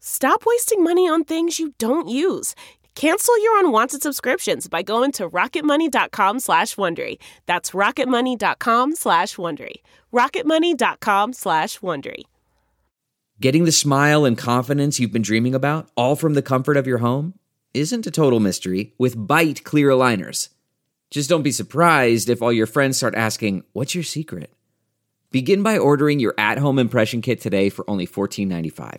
Stop wasting money on things you don't use. Cancel your unwanted subscriptions by going to rocketmoney.com slash Wondery. That's rocketmoney.com slash Wondery. rocketmoney.com slash Wondery. Getting the smile and confidence you've been dreaming about, all from the comfort of your home, isn't a total mystery with Byte clear aligners. Just don't be surprised if all your friends start asking, what's your secret? Begin by ordering your at-home impression kit today for only $14.95.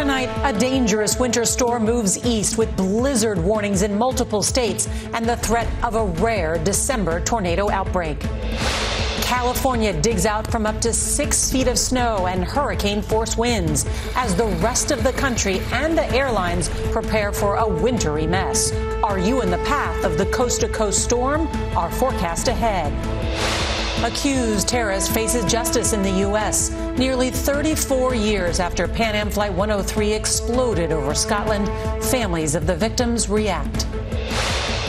Tonight, a dangerous winter storm moves east with blizzard warnings in multiple states and the threat of a rare December tornado outbreak. California digs out from up to six feet of snow and hurricane force winds as the rest of the country and the airlines prepare for a wintry mess. Are you in the path of the coast to coast storm? Our forecast ahead. Accused terrorist faces justice in the U.S. Nearly 34 years after Pan Am Flight 103 exploded over Scotland, families of the victims react.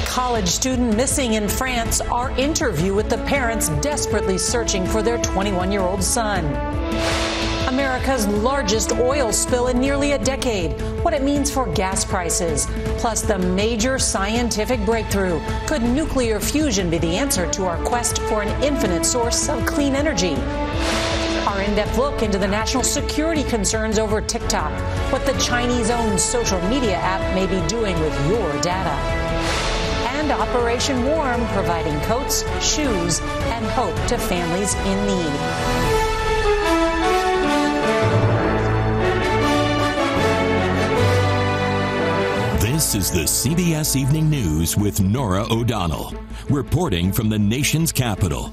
College student missing in France, our interview with the parents desperately searching for their 21 year old son. America's largest oil spill in nearly a decade, what it means for gas prices, plus the major scientific breakthrough. Could nuclear fusion be the answer to our quest for an infinite source of clean energy? Our in depth look into the national security concerns over TikTok, what the Chinese owned social media app may be doing with your data. And Operation Warm, providing coats, shoes, and hope to families in need. This is the CBS Evening News with Norah O'Donnell, reporting from the nation's capital.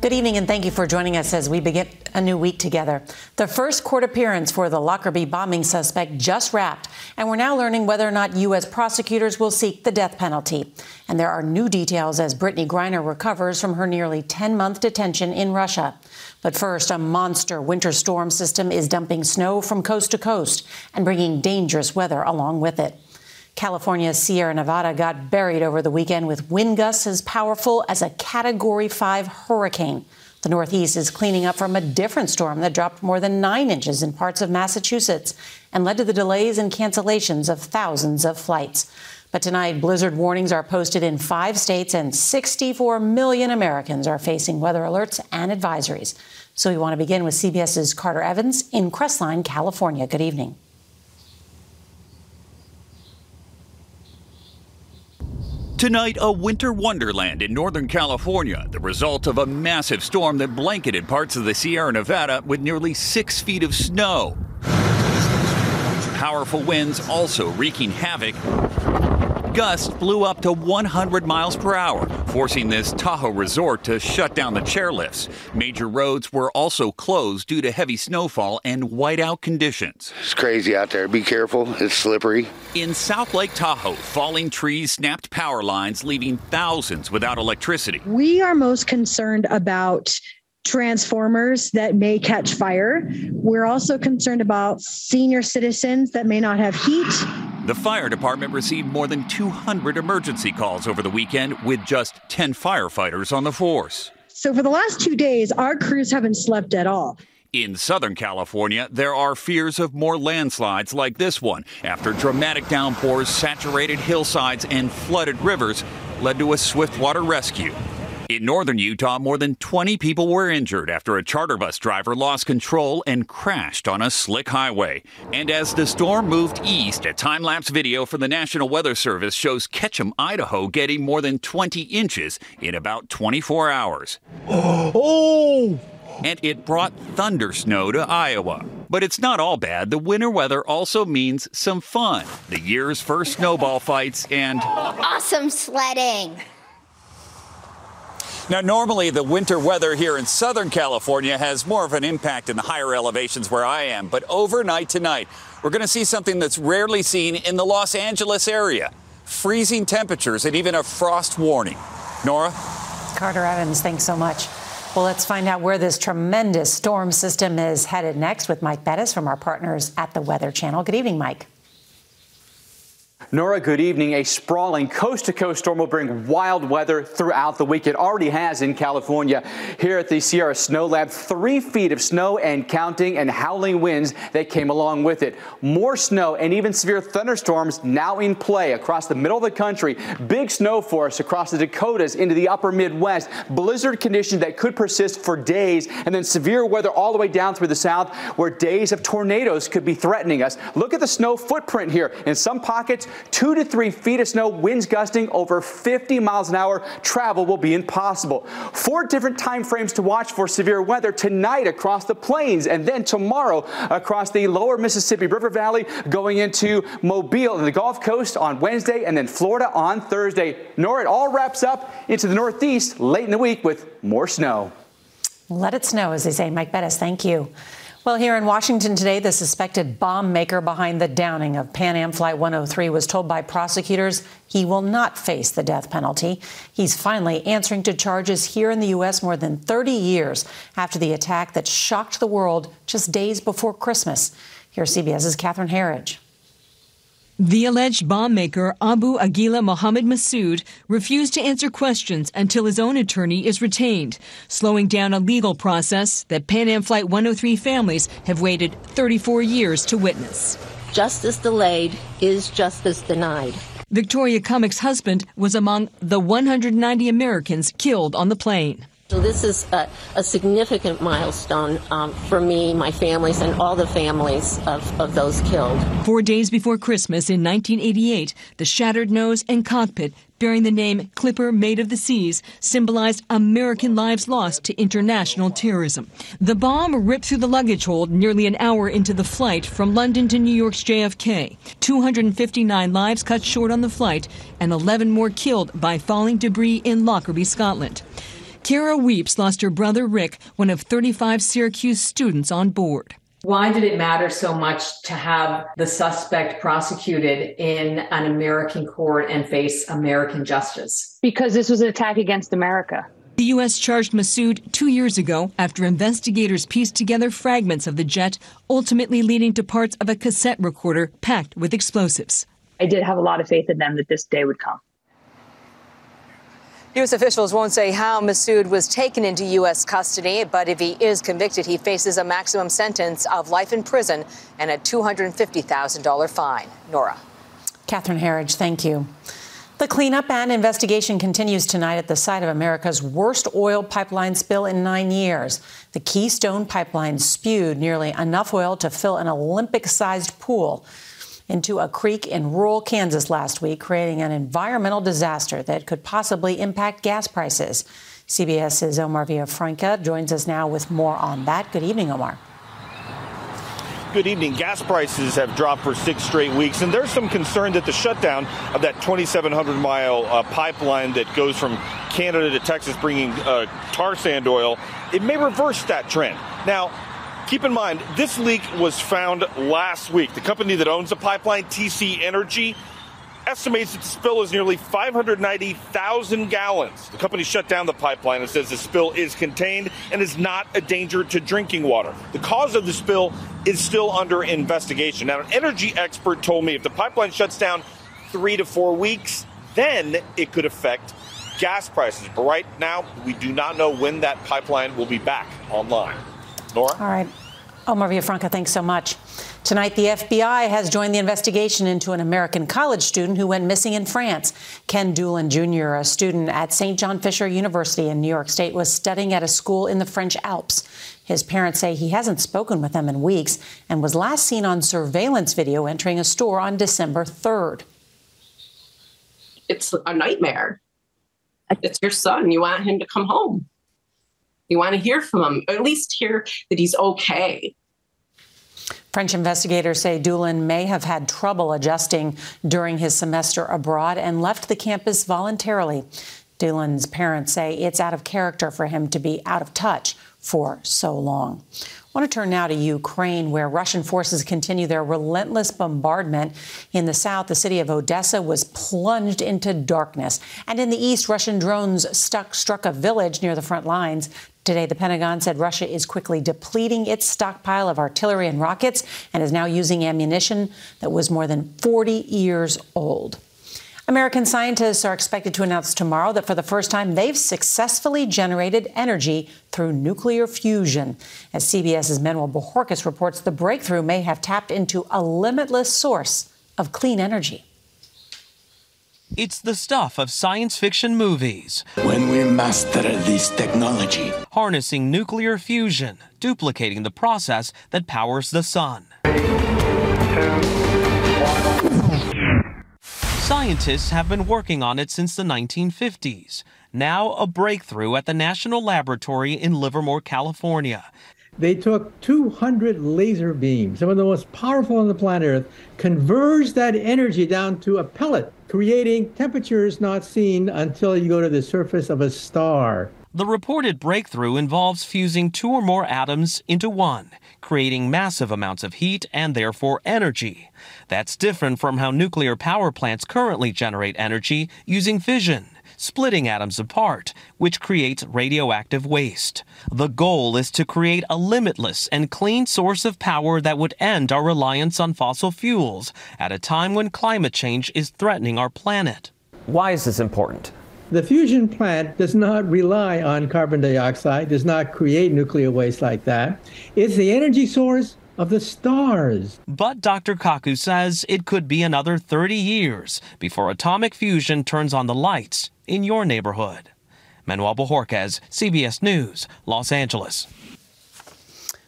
Good evening, and thank you for joining us as we begin a new week together. The first court appearance for the Lockerbie bombing suspect just wrapped, and we're now learning whether or not U.S. prosecutors will seek the death penalty. And there are new details as Brittney Griner recovers from her nearly 10 month detention in Russia. But first, a monster winter storm system is dumping snow from coast to coast and bringing dangerous weather along with it. California's Sierra Nevada got buried over the weekend with wind gusts as powerful as a Category 5 hurricane. The Northeast is cleaning up from a different storm that dropped more than nine inches in parts of Massachusetts and led to the delays and cancellations of thousands of flights. But tonight, blizzard warnings are posted in five states, and 64 million Americans are facing weather alerts and advisories. So we want to begin with CBS's Carter Evans in Crestline, California. Good evening. Tonight, a winter wonderland in Northern California, the result of a massive storm that blanketed parts of the Sierra Nevada with nearly six feet of snow. Powerful winds also wreaking havoc gusts blew up to 100 miles per hour, forcing this Tahoe resort to shut down the chairlifts. Major roads were also closed due to heavy snowfall and whiteout conditions. It's crazy out there. Be careful. It's slippery. In South Lake Tahoe, falling trees snapped power lines, leaving thousands without electricity. We are most concerned about transformers that may catch fire. We're also concerned about senior citizens that may not have heat. The fire department received more than 200 emergency calls over the weekend with just 10 firefighters on the force. So, for the last two days, our crews haven't slept at all. In Southern California, there are fears of more landslides like this one after dramatic downpours saturated hillsides and flooded rivers led to a swift water rescue. In northern Utah, more than 20 people were injured after a charter bus driver lost control and crashed on a slick highway. And as the storm moved east, a time lapse video from the National Weather Service shows Ketchum, Idaho getting more than 20 inches in about 24 hours. Oh! and it brought thunder snow to Iowa. But it's not all bad. The winter weather also means some fun. The year's first snowball fights and awesome sledding. Now, normally the winter weather here in Southern California has more of an impact in the higher elevations where I am. But overnight tonight, we're going to see something that's rarely seen in the Los Angeles area freezing temperatures and even a frost warning. Norah? Carter Evans, thanks so much. Well, let's find out where this tremendous storm system is headed next with Mike Bettes from our partners at the Weather Channel. Good evening, Mike. Norah, good evening. A sprawling coast to coast storm will bring wild weather throughout the week. It already has in California. Here at the Sierra Snow Lab, three feet of snow and counting and howling winds that came along with it. More snow and even severe thunderstorms now in play across the middle of the country. Big snow force across the Dakotas into the upper Midwest. Blizzard conditions that could persist for days and then severe weather all the way down through the south where days of tornadoes could be threatening us. Look at the snow footprint here. In some pockets, two to three feet of snow, winds gusting over 50 miles an hour. Travel will be impossible. Four different time frames to watch for severe weather tonight across the plains and then tomorrow across the lower Mississippi River Valley going into Mobile and the Gulf Coast on Wednesday and then Florida on Thursday. Norah it all wraps up into the Northeast late in the week with more snow. Let it snow, as they say. Mike Bettes, thank you. Well, here in Washington today, the suspected bomb maker behind the downing of Pan Am Flight 103 was told by prosecutors he will not face the death penalty. He's finally answering to charges here in the U.S. more than 30 years after the attack that shocked the world just days before Christmas. Here's CBS's Catherine Herridge. The alleged bomb maker Abu Aguila Mohammed Masood refused to answer questions until his own attorney is retained, slowing down a legal process that Pan Am Flight 103 families have waited 34 years to witness. Justice delayed is justice denied. Victoria Cummock's husband was among the 190 Americans killed on the plane. So this is a, a significant milestone um, for me, my families, and all the families of, of those killed. Four days before Christmas in 1988, the shattered nose and cockpit bearing the name Clipper Maid of the Seas symbolized American lives lost to international terrorism. The bomb ripped through the luggage hold nearly an hour into the flight from London to New York's JFK. 259 lives cut short on the flight and 11 more killed by falling debris in Lockerbie, Scotland. Kara Weipz lost her brother Rick, one of 35 Syracuse students on board. Why did it matter so much to have the suspect prosecuted in an American court and face American justice? Because this was an attack against America. The U.S. charged Masood two years ago after investigators pieced together fragments of the jet, ultimately leading to parts of a cassette recorder packed with explosives. I did have a lot of faith in them that this day would come. U.S. officials won't say how Masood was taken into U.S. custody, but if he is convicted, he faces a maximum sentence of life in prison and a $250,000 fine. Norah. Catherine Herridge, thank you. The cleanup and investigation continues tonight at the site of America's worst oil pipeline spill in nine years. The Keystone Pipeline spewed nearly enough oil to fill an Olympic sized pool into a creek in rural Kansas last week, creating an environmental disaster that could possibly impact gas prices. CBS's Omar Villafranca joins us now with more on that. Good evening, Omar. Good evening. Gas prices have dropped for six straight weeks, and there's some concern that the shutdown of that 2,700 mile uh, pipeline that goes from Canada to Texas, bringing uh, tar sand oil, it may reverse that trend. Now, Keep in mind, this leak was found last week. The company that owns the pipeline, TC Energy, estimates that the spill is nearly 590,000 gallons. The company shut down the pipeline and says the spill is contained and is not a danger to drinking water. The cause of the spill is still under investigation. Now, an energy expert told me if the pipeline shuts down three to four weeks, then it could affect gas prices. But right now, we do not know when that pipeline will be back online. Norah? All right. Oh, Omar Villafranca, thanks so much. Tonight, the FBI has joined the investigation into an American college student who went missing in France. Ken DeLand Jr., a student at St. John Fisher University in New York State, was studying at a school in the French Alps. His parents say he hasn't spoken with them in weeks and was last seen on surveillance video entering a store on December 3rd. It's a nightmare. It's your son. You want him to come home. You want to hear from him, or at least hear that he's okay. French investigators say DeLand may have had trouble adjusting during his semester abroad and left the campus voluntarily. DeLand's parents say it's out of character for him to be out of touch for so long. I want to turn now to Ukraine, where Russian forces continue their relentless bombardment. In the south, the city of Odessa was plunged into darkness. And in the east, Russian drones stuck, struck a village near the front lines. Today, the Pentagon said Russia is quickly depleting its stockpile of artillery and rockets and is now using ammunition that was more than 40 years old. American scientists are expected to announce tomorrow that for the first time they've successfully generated energy through nuclear fusion. As CBS's Manuel Bojorquez reports, the breakthrough may have tapped into a limitless source of clean energy. It's the stuff of science fiction movies. When we master this technology, harnessing nuclear fusion, duplicating the process that powers the sun. Scientists have been working on it since the 1950s. Now, a breakthrough at the National Laboratory in Livermore, California. They took 200 laser beams, some of the most powerful on the planet Earth, converged that energy down to a pellet, creating temperatures not seen until you go to the surface of a star. The reported breakthrough involves fusing two or more atoms into one, creating massive amounts of heat and therefore energy. That's different from how nuclear power plants currently generate energy using fission splitting atoms apart, which creates radioactive waste. The goal is to create a limitless and clean source of power that would end our reliance on fossil fuels at a time when climate change is threatening our planet. Why is this important? The fusion plant does not rely on carbon dioxide, does not create nuclear waste like that. It's the energy source of the stars. But Dr. Kaku says it could be another 30 years before atomic fusion turns on the lights in your neighborhood. Manuel Bojorquez, CBS News, Los Angeles.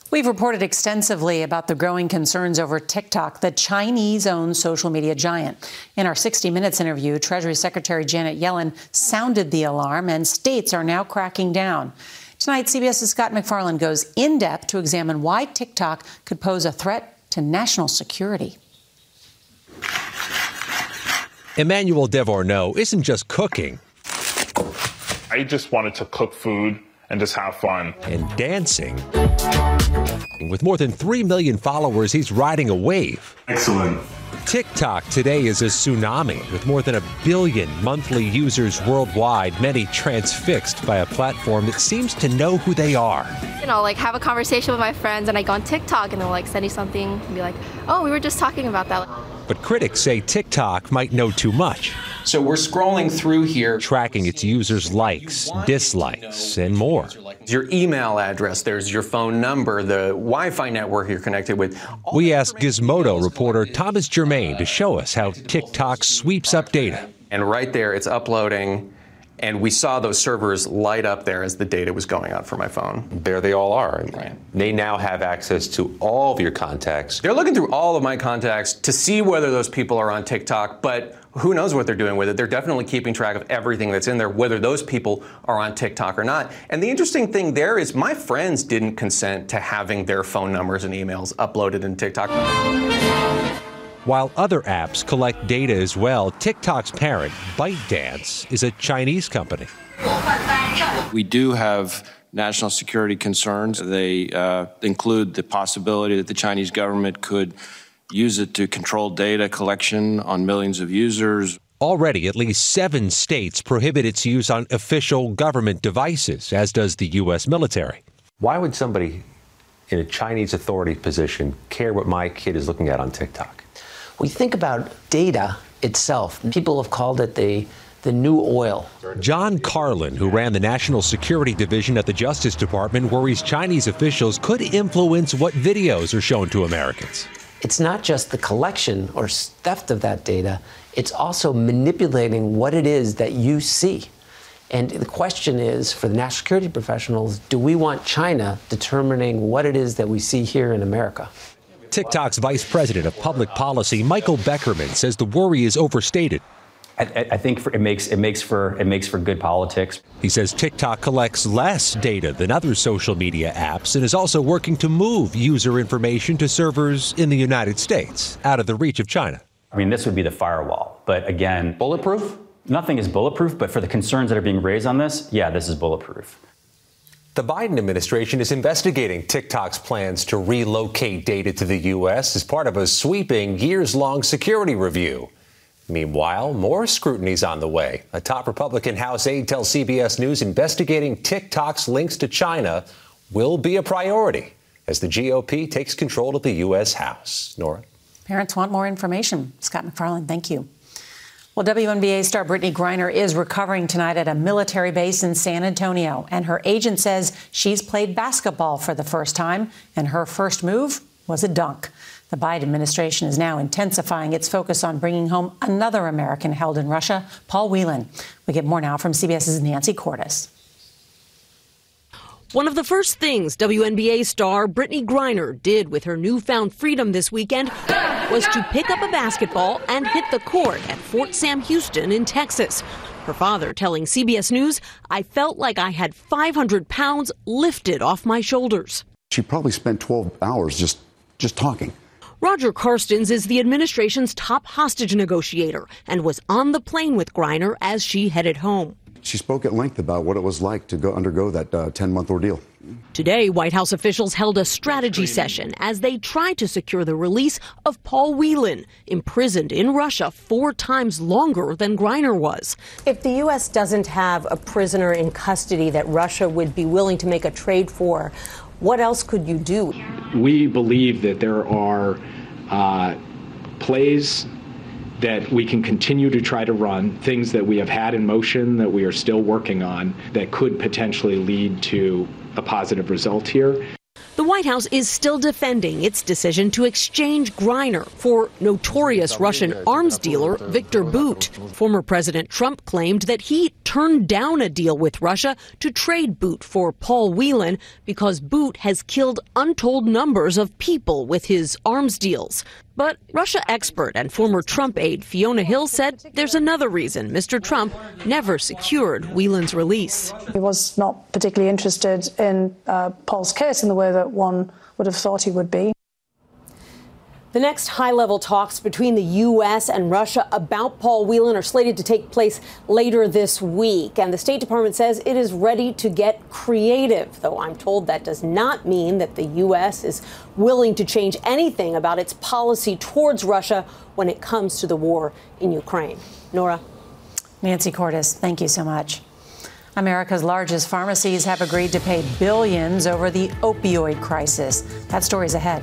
We've reported extensively about the growing concerns over TikTok, the Chinese owned social media giant. In our 60 Minutes interview, Treasury Secretary Janet Yellen sounded the alarm, and states are now cracking down. Tonight, CBS's Scott MacFarlane goes in depth to examine why TikTok could pose a threat to national security. Emmanuel Devorneau isn't just cooking. I just wanted to cook food and just have fun. And dancing. With more than 3 million followers, he's riding a wave. Excellent. TikTok today is a tsunami with more than a billion monthly users worldwide, many transfixed by a platform that seems to know who they are. You know, like have a conversation with my friends and I go on TikTok and they'll like send me something and be like, oh, we were just talking about that. But critics say TikTok might know too much. So we're scrolling through here, tracking its users' likes, dislikes, and more. Your email address, there's your phone number, the Wi Fi network you're connected with. We asked Gizmodo reporter Thomas Germain to show us how TikTok sweeps up data. And right there, it's uploading and we saw those servers light up there as the data was going out for my phone. There they all are. Right. They now have access to all of your contacts. They're looking through all of my contacts to see whether those people are on TikTok, but who knows what they're doing with it. They're definitely keeping track of everything that's in there, whether those people are on TikTok or not. And the interesting thing there is my friends didn't consent to having their phone numbers and emails uploaded in TikTok. While other apps collect data as well, TikTok's parent, ByteDance, is a Chinese company. We do have national security concerns. They uh, include the possibility that the Chinese government could use it to control data collection on millions of users. Already, at least seven states prohibit its use on official government devices, as does the U.S. military. Why would somebody in a Chinese authority position care what my kid is looking at on TikTok? We think about data itself. People have called it the, the new oil. John Carlin, who ran the National Security Division at the Justice Department, worries Chinese officials could influence what videos are shown to Americans. It's not just the collection or theft of that data, it's also manipulating what it is that you see. And the question is for the national security professionals do we want China determining what it is that we see here in America? TikTok's Vice President of Public Policy, Michael Beckerman, says the worry is overstated. I, I think for, it makes it makes for it makes for good politics. He says TikTok collects less data than other social media apps and is also working to move user information to servers in the United States, out of the reach of China. I mean, this would be the firewall, but again, bulletproof. Nothing is bulletproof, but for the concerns that are being raised on this, yeah, this is bulletproof. The Biden administration is investigating TikTok's plans to relocate data to the U.S. as part of a sweeping, years long security review. Meanwhile, more scrutiny is on the way. A top Republican House aide tells CBS News investigating TikTok's links to China will be a priority as the GOP takes control of the U.S. House. Norah? Parents want more information. Scott MacFarlane, thank you. Well, WNBA star Brittney Griner is recovering tonight at a military base in San Antonio, and her agent says she's played basketball for the first time, and her first move was a dunk. The Biden administration is now intensifying its focus on bringing home another American held in Russia, Paul Whelan. We get more now from CBS's Nancy Cordes. One of the first things WNBA star Brittney Griner did with her newfound freedom this weekend was to pick up a basketball and hit the court at Fort Sam Houston in Texas. Her father telling CBS News, I felt like I had 500 pounds lifted off my shoulders. She probably spent 12 hours just, just talking. Roger Carstens is the administration's top hostage negotiator and was on the plane with Griner as she headed home. She spoke at length about what it was like to go undergo that 10 uh, month ordeal. Today, White House officials held a strategy session as they tried to secure the release of Paul Whelan, imprisoned in Russia four times longer than Griner was. If the U.S. doesn't have a prisoner in custody that Russia would be willing to make a trade for, what else could you do? We believe that there are uh, plays that we can continue to try to run, things that we have had in motion that we are still working on that could potentially lead to a positive result here. The White House is still defending its decision to exchange Griner for notorious Russian arms dealer Viktor Bout. Former President Trump claimed that he turned down a deal with Russia to trade Bout for Paul Whelan because Bout has killed untold numbers of people with his arms deals. But Russia expert and former Trump aide Fiona Hill said there's another reason Mr. Trump never secured Whelan's release. He was not particularly interested in uh, Paul's case in the way that one would have thought he would be. The next high level talks between the U.S. and Russia about Paul Whelan are slated to take place later this week. And the State Department says it is ready to get creative, though I'm told that does not mean that the U.S. is willing to change anything about its policy towards Russia when it comes to the war in Ukraine. Norah. Nancy Cordes, thank you so much. America's largest pharmacies have agreed to pay billions over the opioid crisis. That story's ahead.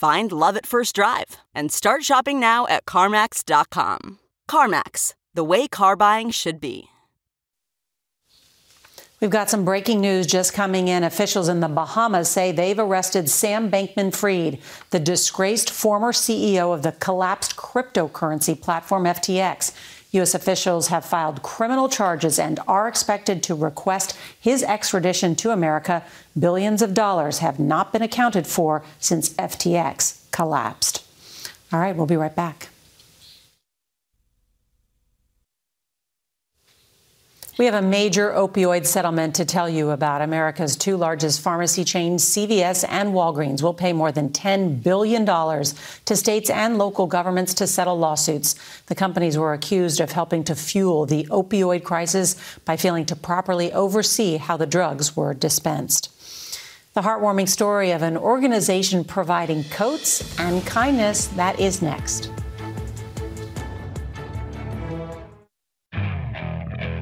Find love at first drive and start shopping now at CarMax.com. CarMax, the way car buying should be. We've got some breaking news just coming in. Officials in the Bahamas say they've arrested Sam Bankman Fried, the disgraced former CEO of the collapsed cryptocurrency platform FTX. U.S. officials have filed criminal charges and are expected to request his extradition to America. Billions of dollars have not been accounted for since FTX collapsed. All right, we'll be right back. We have a major opioid settlement to tell you about. America's two largest pharmacy chains, CVS and Walgreens, will pay more than $10 billion to states and local governments to settle lawsuits. The companies were accused of helping to fuel the opioid crisis by failing to properly oversee how the drugs were dispensed. The heartwarming story of an organization providing coats and kindness that is next.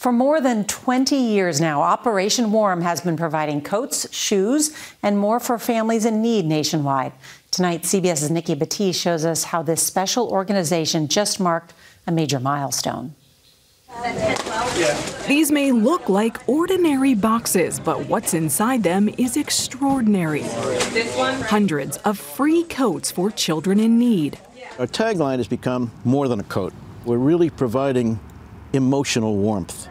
For more than 20 years now, Operation Warm has been providing coats, shoes, and more for families in need nationwide. Tonight, CBS's Nikki Battiste shows us how this special organization just marked a major milestone. These may look like ordinary boxes, but what's inside them is extraordinary. Hundreds of free coats for children in need. Our tagline has become more than a coat. We're really providing emotional warmth.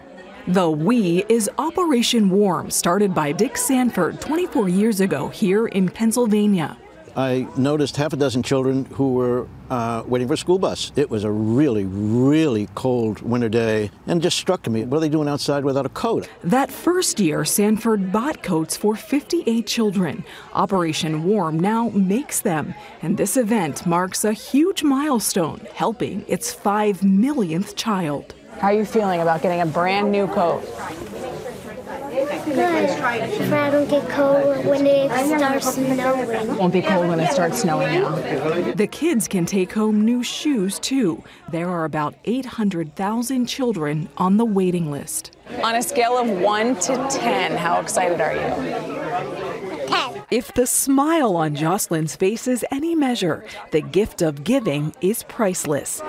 The We is Operation Warm, started by Dick Sanford 24 years ago here in Pennsylvania. I noticed half a dozen children who were uh, waiting for a school bus. It was a really, really cold winter day, and just struck me what are they doing outside without a coat? That first year, Sanford bought coats for 58 children. Operation Warm now makes them, and this event marks a huge milestone, helping its 5 millionth child. How are you feeling about getting a brand new coat? Good. If I don't get cold when it starts snowing. Won't be cold when it starts snowing now. The kids can take home new shoes too. There are about 800,000 children on the waiting list. On a scale of 1 to 10, how excited are you? 10. If the smile on Jocelyn's face is any measure, the gift of giving is priceless.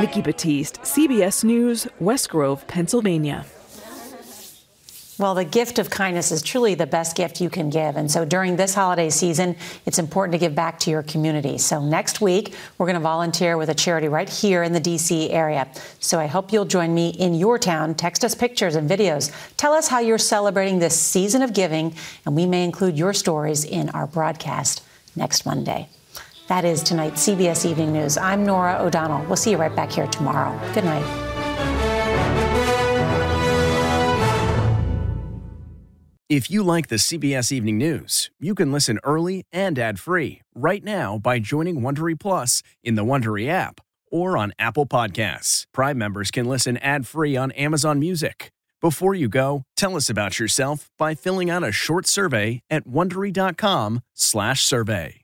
Nikki Battiste, CBS News, West Grove, Pennsylvania. Well, the gift of kindness is truly the best gift you can give. And so during this holiday season, it's important to give back to your community. So next week, we're going to volunteer with a charity right here in the D.C. area. So I hope you'll join me in your town. Text us pictures and videos. Tell us how you're celebrating this season of giving, and we may include your stories in our broadcast next Monday. That is tonight's CBS Evening News. I'm Norah O'Donnell. We'll see you right back here tomorrow. Good night. If you like the CBS Evening News, you can listen early and ad-free right now by joining Wondery Plus in the Wondery app or on Apple Podcasts. Prime members can listen ad-free on Amazon Music. Before you go, tell us about yourself by filling out a short survey at wondery.com/survey.